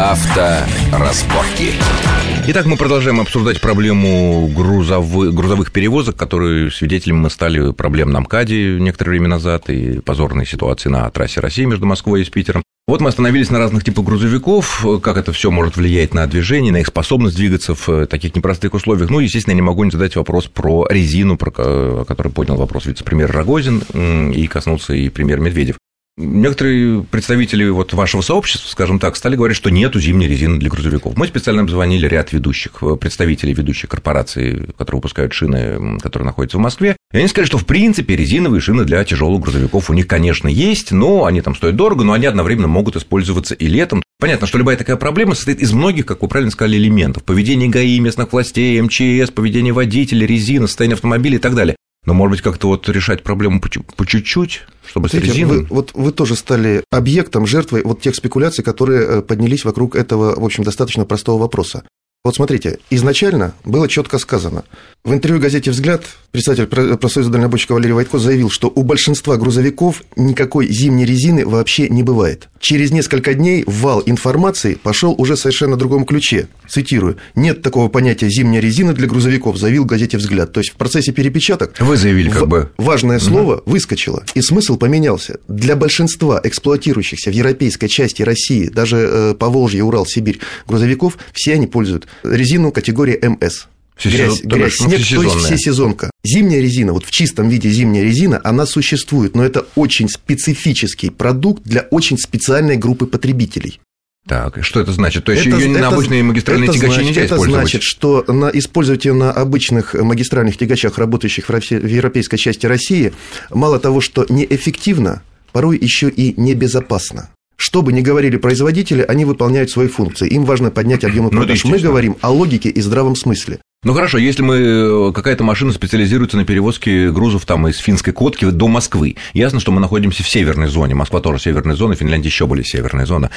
Авторазборки. Итак, мы продолжаем обсуждать проблему грузовых, грузовых перевозок, которые свидетелями мы стали проблем на МКАДе некоторое время назад и позорной ситуации на трассе России между Москвой и Питером. Вот мы остановились на разных типах грузовиков, как это все может влиять на движение, на их способность двигаться в таких непростых условиях. Ну, естественно, я не могу не задать вопрос про резину, про который поднял вопрос вице-премьер Рогозин и коснулся и премьер Медведев. Некоторые представители вот вашего сообщества, скажем так, стали говорить, что нету зимней резины для грузовиков. Мы специально обзвонили ряд ведущих, э, представителей ведущих корпораций, которые выпускают шины, которые находятся в Москве. И они сказали, что в принципе резиновые шины для тяжелых грузовиков у них, конечно, есть, но они там стоят дорого, но они одновременно могут использоваться и летом. Понятно, что любая такая проблема состоит из многих, как вы правильно сказали, элементов. Поведение ГАИ, местных властей, МЧС, поведение водителя, резина, состояние автомобиля и так далее. Но, может быть, как-то вот решать проблему по чуть-чуть, чтобы Смотрите, с резиной... Вы, вот вы тоже стали объектом, жертвой вот тех спекуляций, которые э, поднялись вокруг этого, в общем, достаточно простого вопроса. Вот смотрите, изначально было четко сказано. В интервью газете «Взгляд» председатель профсоюза дальнобойщика Валерий Войтко заявил, что у большинства грузовиков никакой зимней резины вообще не бывает. Через несколько дней вал информации пошел уже совершенно другом ключе. Цитирую. «Нет такого понятия «зимняя резина» для грузовиков», заявил газете «Взгляд». То есть в процессе перепечаток... Вы заявили как бы... Важное угу. слово выскочило, и смысл поменялся. Для большинства эксплуатирующихся в европейской части России, даже э, по Волжье, Урал, Сибирь грузовиков, все они пользуют резину категории МС. Грязь, грязь, ну, снег, то есть всесезонка. Зимняя резина, вот в чистом виде зимняя резина, она существует, но это очень специфический продукт для очень специальной группы потребителей. Так, что это значит? То есть это, ее на обычные магистральные это тягачи значит, нельзя это использовать? Это значит, что на, использовать ее на обычных магистральных тягачах, работающих в, в европейской части России, мало того, что неэффективно, порой еще и небезопасно. Что бы ни говорили производители, они выполняют свои функции. Им важно поднять объемы ну, продаж. Мы говорим о логике и здравом смысле. Ну хорошо, если мы э, какая-то машина специализируется на перевозке грузов там из финской котки до Москвы, ясно, что мы находимся в северной зоне. Москва тоже северная зона, Финляндия еще более северная зона.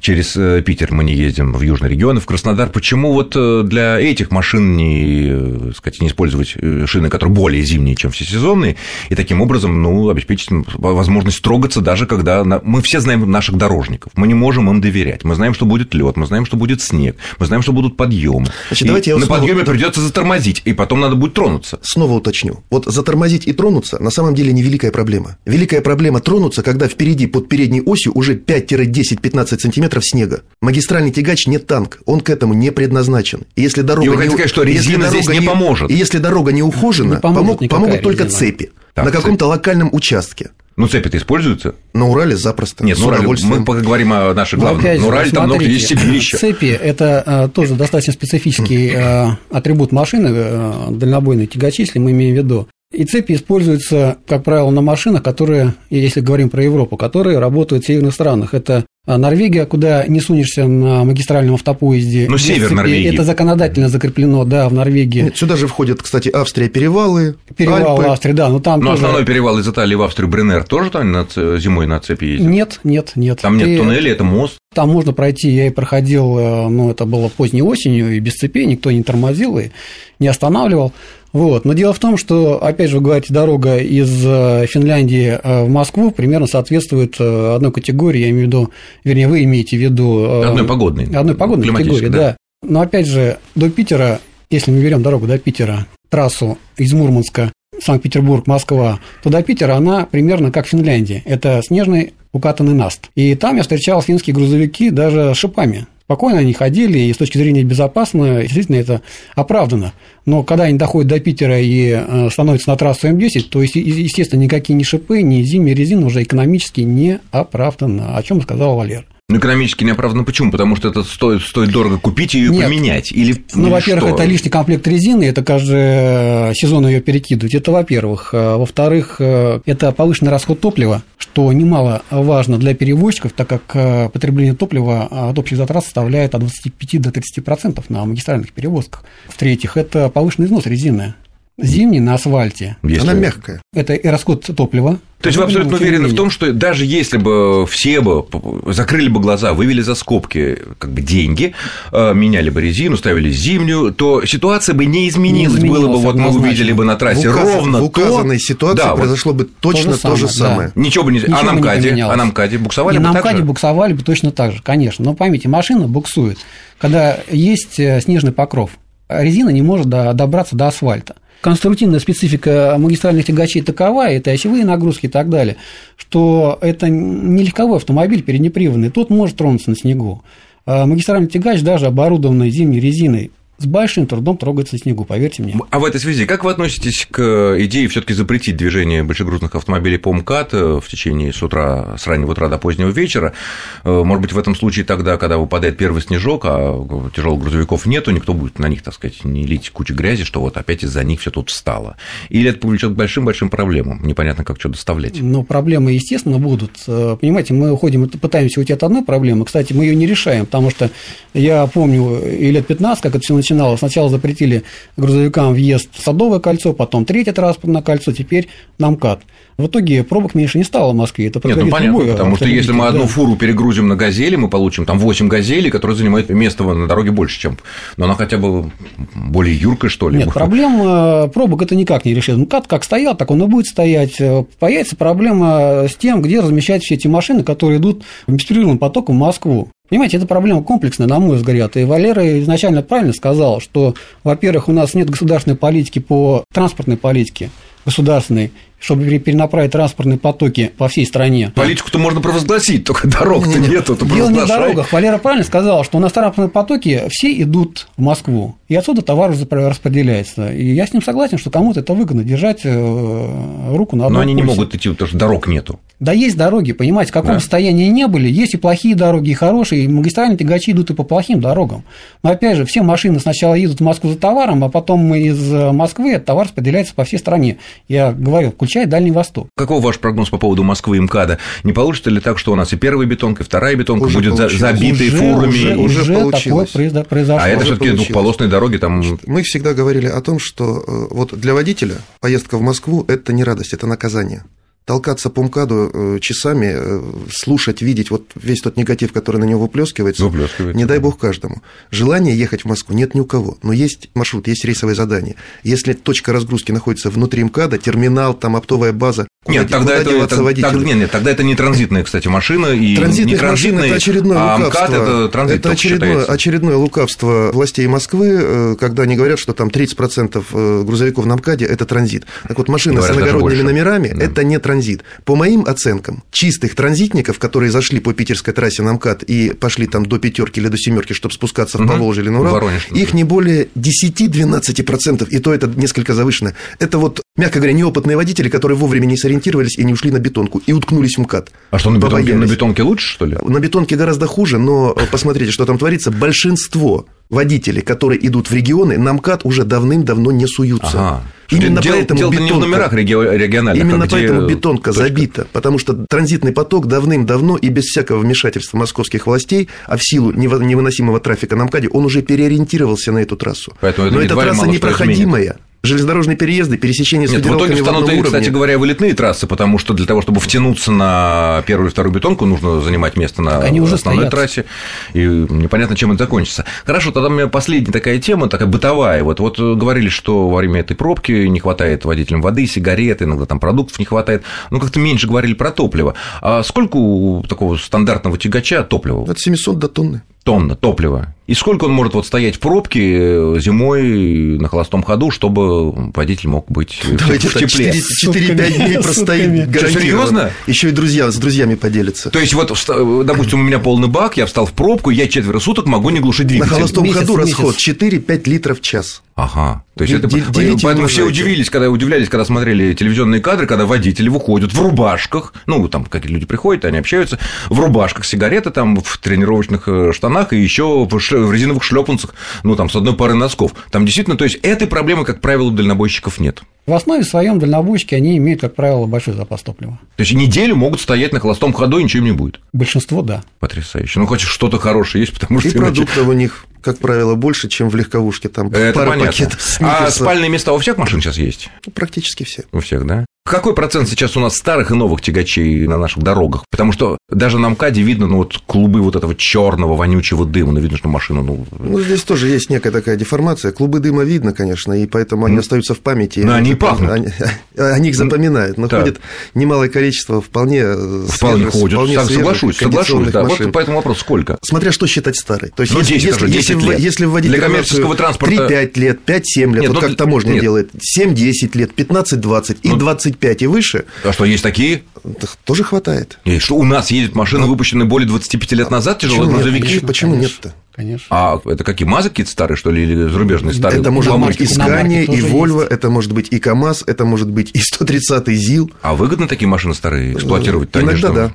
Через э, Питер мы не ездим в южный регион, в Краснодар. Почему вот э, для этих машин не, сказать, не использовать шины, которые более зимние, чем всесезонные, и таким образом ну, обеспечить возможность трогаться даже когда мы все знаем наших дорожников, мы не можем им доверять, мы знаем, что будет лед, мы знаем, что будет снег, мы знаем, что будут подъемы. Значит, давайте я на подъеме придется придется затормозить, и потом надо будет тронуться. Снова уточню. Вот затормозить и тронуться на самом деле невеликая проблема. Великая проблема тронуться, когда впереди под передней осью уже 5-10-15 сантиметров снега. Магистральный тягач не танк, он к этому не предназначен. И если дорога и вы не... сказать, что резина здесь не, не поможет. И если дорога не ухожена, не помогут, помогут только резина. цепи. Так, на каком-то локальном участке. Ну, цепи-то используются? На Урале запросто. Нет, ну, Урале, мы пока говорим о нашей главной. Опять на Урале там много есть Сибирища. Цепи – это а, тоже достаточно специфический а, атрибут машины, а, дальнобойной тягачи, если мы имеем в виду. И цепи используются, как правило, на машинах, которые, если говорим про Европу, которые работают в северных странах. Это Норвегия, куда не сунешься на магистральном автопоезде. Ну, север Норвегии. Это законодательно закреплено, да, в Норвегии. Нет, сюда же входят, кстати, Австрия, перевалы, Перевалы Альпы. Австрии, да, но там Но тоже... основной перевал из Италии в Австрию Бренер тоже там на, зимой на цепи ездит? Нет, нет, нет. Там нет туннеля, это мост? Там можно пройти, я и проходил, э, ну, это было поздней осенью, и без цепей, никто не тормозил и не останавливал. Вот. Но дело в том, что, опять же, вы говорите, дорога из э, Финляндии э, в Москву примерно соответствует э, одной категории, я имею в виду, вернее, вы имеете в виду... Одной погодной. Одной погодной категории, да. да. Но, опять же, до Питера, если мы берем дорогу до Питера, трассу из Мурманска Санкт-Петербург, Москва, то до Питера она примерно как Финляндия. Это снежный укатанный наст. И там я встречал финские грузовики даже с шипами. Спокойно они ходили, и с точки зрения безопасности, действительно, это оправдано. Но когда они доходят до Питера и э, становятся на трассу М10, то, естественно, никакие ни шипы, ни зимняя резина уже экономически не оправданы, о чем сказал Валер. Ну, экономически неоправданно почему? Потому что это стоит, стоит дорого купить ее и Нет. поменять? Или, ну, во-первых, это лишний комплект резины, это каждый сезон ее перекидывать. Это во-первых. А, во-вторых, э, это повышенный расход топлива, что немаловажно для перевозчиков, так как э, потребление топлива от общих затрат составляет от 25 до 30% на магистральных перевозках. В-третьих, это повышенный износ резины. Зимний на асфальте. Если... Она мягкая. Это и расход топлива. То есть вы абсолютно уверены в том, что даже если бы все бы закрыли бы глаза, вывели за скобки как бы деньги, э, меняли бы резину, ставили зимнюю, то ситуация бы не изменилась. Не было бы, вот мы увидели бы на трассе в указ... ровно в указанной то... ситуации да, произошло бы точно то же самое. Да. Ничего бы не Ничего а на МКАДе, не а на МКАДе буксовали и бы на МКАДе буксовали бы точно так же, конечно. Но поймите, машина буксует, когда есть э, снежный покров. Резина не может добраться до асфальта конструктивная специфика магистральных тягачей такова, это осевые нагрузки и так далее, что это не легковой автомобиль переднеприводный, тот может тронуться на снегу. А магистральный тягач, даже оборудованный зимней резиной, с большим трудом трогается снегу, поверьте мне. А в этой связи как вы относитесь к идее все таки запретить движение большегрузных автомобилей по МКАД э, в течение с утра, с раннего утра до позднего вечера? Э, может быть, в этом случае тогда, когда выпадает первый снежок, а тяжелых грузовиков нету, никто будет на них, так сказать, не лить кучу грязи, что вот опять из-за них все тут встало. Или это повлечет к большим-большим проблемам? Непонятно, как что доставлять. Ну, проблемы, естественно, будут. Э, понимаете, мы уходим, пытаемся уйти от одной проблемы. Кстати, мы ее не решаем, потому что я помню и лет 15, как это все начиналось, сначала запретили грузовикам въезд в Садовое кольцо, потом третье транспортное кольцо, теперь на МКАД. В итоге пробок меньше не стало в Москве. Это Нет, ну понятно, потому что если мы одну фуру перегрузим на газели, мы получим там 8 газелей, которые занимают место на дороге больше, чем... Но она хотя бы более юркая, что ли. Нет, проблем э, пробок это никак не решит. МКАД как стоял, так он и будет стоять. Э, появится проблема с тем, где размещать все эти машины, которые идут беспрерывным потоком в Москву. Понимаете, это проблема комплексная, на мой взгляд. И Валера изначально правильно сказал, что, во-первых, у нас нет государственной политики по транспортной политике государственной, чтобы перенаправить транспортные потоки по всей стране. Политику-то можно провозгласить, только дорог-то нет, нету. Дело не в дорогах. Валера правильно сказал, что у нас транспортные потоки все идут в Москву, и отсюда товар распределяется. И я с ним согласен, что кому-то это выгодно держать э, руку на одном Но они пульсе. не могут идти, потому что дорог нету. Да есть дороги, понимаете, в каком да. состоянии не были. Есть и плохие дороги, и хорошие, и магистральные тягачи идут и по плохим дорогам. Но опять же, все машины сначала едут в Москву за товаром, а потом из Москвы товар распределяется по всей стране. Я говорю, включая Дальний Восток. Каков ваш прогноз по поводу Москвы и МКАДа? Не получится ли так, что у нас и первая бетонка, и вторая бетонка уже будет получилось. забитой уже, фурами? Уже, уже, уже получилось. такое произошло. А это все таки двухполосные дороги там... Мы всегда говорили о том, что э, вот для водителя поездка в Москву – это не радость, это наказание толкаться по МКАДу э, часами, э, слушать, видеть вот весь тот негатив, который на него выплескивается, выплескивается, не дай бог каждому. Желание ехать в Москву нет ни у кого, но есть маршрут, есть рейсовое задание. Если точка разгрузки находится внутри МКАДа, терминал, там оптовая база, Куда, нет, тогда это, это, так, нет, нет, тогда это не транзитная, кстати, машина. И транзитная не транзитная машина – это очередное а лукавство. МКАД – это транзит Это очередное, очередное лукавство властей Москвы, э, когда они говорят, что там 30% э, грузовиков на МКАДе – это транзит. Так вот, машина говорят, с иногородними номерами да. – это не транзит. По моим оценкам, чистых транзитников, которые зашли по питерской трассе на МКАД и пошли там до пятерки или до семерки, чтобы спускаться в Поволжье или на Урал, Воронеж, их не более 10-12%, и то это несколько завышено. Это вот, мягко говоря, неопытные водители, которые вовремя не сориентировались и не ушли на бетонку и уткнулись в МКАД. А что, на бетонке, на бетонке лучше, что ли? На бетонке гораздо хуже, но посмотрите, что там творится. Большинство водителей, которые идут в регионы, на МКАД уже давным-давно не суются. Ага. Именно Дел, поэтому бетонка, не в номерах региональных. Именно а поэтому бетонка точка. забита, потому что транзитный поток давным-давно и без всякого вмешательства московских властей, а в силу невыносимого трафика на МКАДе, он уже переориентировался на эту трассу. Поэтому Но эта трасса непроходимая железнодорожные переезды, пересечения с Нет, в итоге встанут, в кстати говоря, вылетные трассы, потому что для того, чтобы втянуться на первую и вторую бетонку, нужно занимать место на они уже основной стоят. трассе, и непонятно, чем это закончится. Хорошо, тогда у меня последняя такая тема, такая бытовая. Вот, вот говорили, что во время этой пробки не хватает водителям воды, сигареты, иногда там продуктов не хватает, ну, как-то меньше говорили про топливо. А сколько у такого стандартного тягача топлива? От 700 до тонны тонна топлива. И сколько он может вот стоять в пробке зимой на холостом ходу, чтобы водитель мог быть Давайте в тепле? 4-5 дней простоит Серьезно? Еще и друзья с друзьями поделятся. То есть, вот, допустим, у меня полный бак, я встал в пробку, я четверо суток могу не глушить двигатель. На холостом месяц, ходу месяц. расход 4-5 литров в час. Ага. То есть это поэтому все удивились, когда удивлялись, когда смотрели телевизионные кадры, когда водители выходят в рубашках, ну там какие люди приходят, они общаются в рубашках, сигареты там в тренировочных э, штанах и еще в резиновых шлепанцах, ну там с одной парой носков. Там действительно, то есть этой проблемы, как правило, у дальнобойщиков нет. В основе своем дальнобойщики, они имеют, как правило, большой запас топлива. То есть неделю могут стоять на холостом ходу и ничего не будет? Большинство, да. Потрясающе. Ну, хоть что-то хорошее есть, потому что... И иначе... продуктов у них как правило, больше, чем в легковушке. Там Это пара понятно. пакетов. А спальные места у всех машин сейчас есть? Ну, практически все. У всех, да? Какой процент сейчас у нас старых и новых тягачей на наших дорогах? Потому что даже на МКАДе видно, ну, вот клубы вот этого черного вонючего дыма, ну, видно, что машина, ну... Ну, здесь тоже есть некая такая деформация. Клубы дыма видно, конечно, и поэтому они ну, остаются в памяти. Но они пахнут. Они, они их запоминают. Но да. ходит немалое количество вполне Вполне ходит. Вполне соглашусь, соглашусь, да. Вот по этому вопросу сколько? Смотря что считать старой. То есть, ну, 10, если, скажу, 10 если, лет. если вводить Для коммерческого транспорта... 3-5 лет, 5-7 лет, нет, вот ну, как таможня нет. делает, 7-10 лет, 15-20 и ну, 25 и выше – а что, есть такие? Тоже хватает. И что, у нас едет машины, ну, выпущенные более 25 лет назад, тяжелые грузовики? Нет, почему нет-то? Конечно. А это какие, МАЗы какие-то старые, что ли, или зарубежные старые? Это может быть и Скания, и есть. это может быть и КАМАЗ, это может быть и 130-й ЗИЛ. А выгодно такие машины старые эксплуатировать? Иногда да,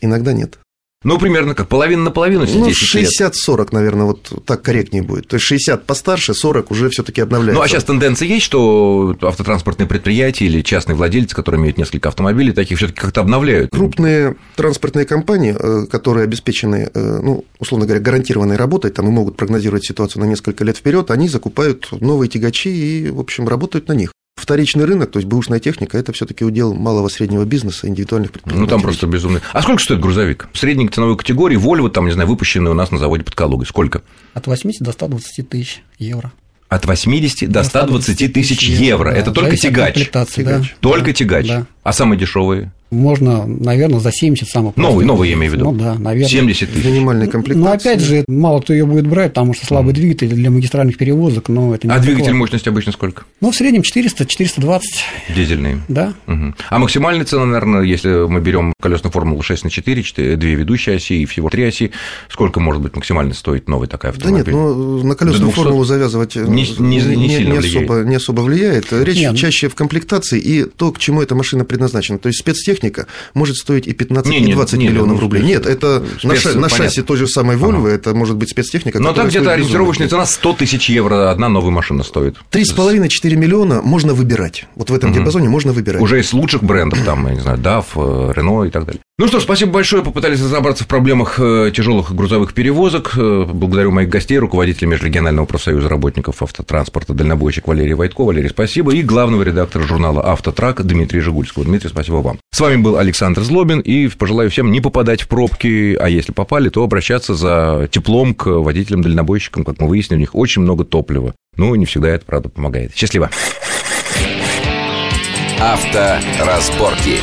иногда нет. Ну, примерно как половина на половину, ну, 60-40, наверное, вот так корректнее будет. То есть 60 постарше, 40 уже все таки обновляется. Ну, а сейчас тенденция есть, что автотранспортные предприятия или частные владельцы, которые имеют несколько автомобилей, таких все таки как-то обновляют? Крупные транспортные компании, э, которые обеспечены, э, ну, условно говоря, гарантированной работой, там и могут прогнозировать ситуацию на несколько лет вперед, они закупают новые тягачи и, в общем, работают на них. Вторичный рынок, то есть бэушная техника, это все-таки удел малого среднего бизнеса, индивидуальных предприятий. Ну, там просто безумный. А сколько стоит грузовик? Средней ценовой категории, Volvo, там, не знаю, выпущенный у нас на заводе под Калугой. Сколько? От 80 до 120 тысяч евро. От 80 до 120 тысяч евро. Да, это только тягач. тягач. Да. Только да. тягач. Да. А самые дешевые? Можно, наверное, за 70 самых Новый, новый, я имею в виду. Ну да, наверное. 70 тысяч. Минимальная комплектация. Но опять же, мало кто ее будет брать, потому что слабый mm. двигатель для магистральных перевозок, но это не А такого. двигатель мощности обычно сколько? Ну, в среднем 400-420. Дизельный. Да. Угу. А максимальная цена, наверное, если мы берем колесную формулу 6 на 4, 4 две ведущие оси и всего три оси, сколько может быть максимально стоить новый такая автомобиль? Да нет, ну, на колесную формулу завязывать не, не, не, не, сильно не, особо, не особо влияет. Речь нет. чаще в комплектации и то, к чему эта машина предназначена. То есть спецтехника может стоить и 15, не, и 20 не, миллионов не, ну, рублей. Нет, это спец, на, на шасси той же самой Volvo, ага. это может быть спецтехника. Но там где-то ориентировочная цена 100 тысяч евро одна новая машина стоит. 3,5-4 миллиона можно выбирать. Вот в этом угу. диапазоне можно выбирать. Уже из лучших брендов, там, я не знаю, DAF, Renault и так далее. Ну что ж, спасибо большое. Попытались разобраться в проблемах э, тяжелых грузовых перевозок. Э, благодарю моих гостей, руководителя Межрегионального профсоюза работников автотранспорта, дальнобойщик Валерий Войтко. Валерий, спасибо. И главного редактора журнала «Автотрак» Дмитрия Жигульского. Дмитрий, спасибо вам. С вами был Александр Злобин. И пожелаю всем не попадать в пробки, а если попали, то обращаться за теплом к водителям-дальнобойщикам. Как мы выяснили, у них очень много топлива. Ну, не всегда это, правда, помогает. Счастливо. Авторазборки.